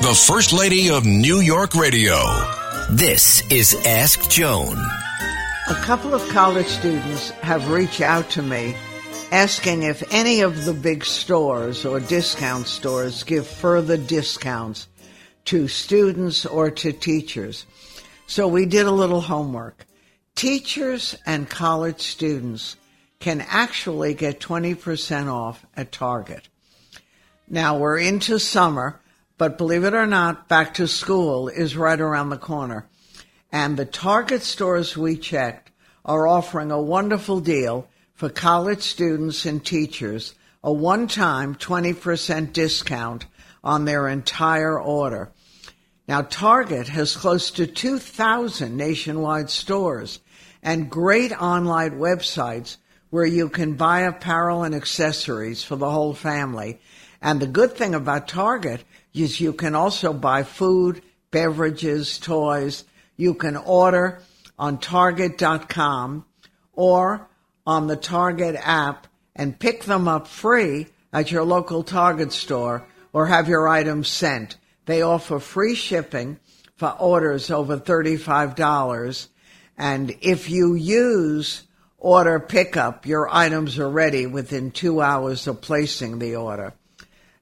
the First Lady of New York Radio. This is Ask Joan. A couple of college students have reached out to me asking if any of the big stores or discount stores give further discounts to students or to teachers. So we did a little homework. Teachers and college students can actually get 20% off at Target. Now we're into summer but believe it or not, back to school is right around the corner. And the Target stores we checked are offering a wonderful deal for college students and teachers, a one-time 20% discount on their entire order. Now, Target has close to 2,000 nationwide stores and great online websites where you can buy apparel and accessories for the whole family. And the good thing about Target is you can also buy food, beverages, toys. You can order on Target.com or on the Target app and pick them up free at your local Target store or have your items sent. They offer free shipping for orders over $35. And if you use order pickup, your items are ready within two hours of placing the order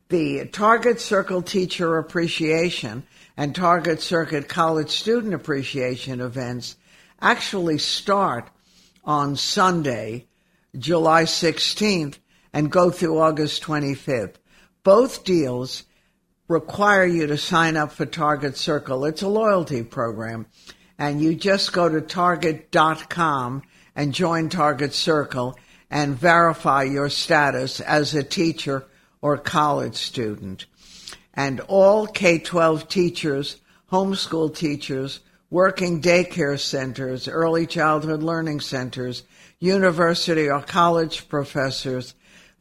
the Target Circle Teacher Appreciation and Target Circle College Student Appreciation events actually start on Sunday, July 16th, and go through August 25th. Both deals require you to sign up for Target Circle. It's a loyalty program. And you just go to target.com and join Target Circle and verify your status as a teacher or college student. And all K 12 teachers, homeschool teachers, working daycare centers, early childhood learning centers, university or college professors,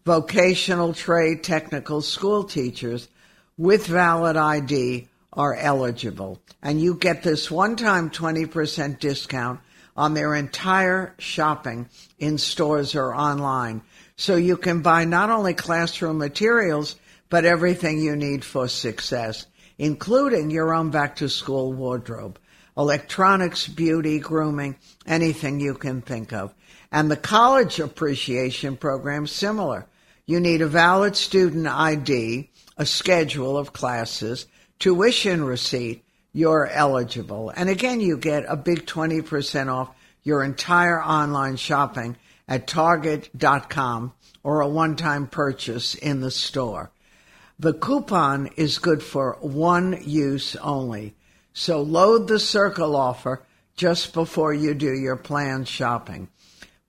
vocational trade technical school teachers with valid ID are eligible. And you get this one time 20% discount on their entire shopping in stores or online. So you can buy not only classroom materials, but everything you need for success, including your own back to school wardrobe, electronics, beauty, grooming, anything you can think of. And the college appreciation program similar. You need a valid student ID, a schedule of classes, tuition receipt, you're eligible. And again, you get a big 20% off your entire online shopping at target.com or a one-time purchase in the store. The coupon is good for one use only. So load the circle offer just before you do your planned shopping.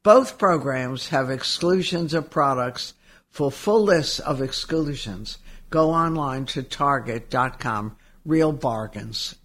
Both programs have exclusions of products. For full lists of exclusions, go online to target.com. Real bargains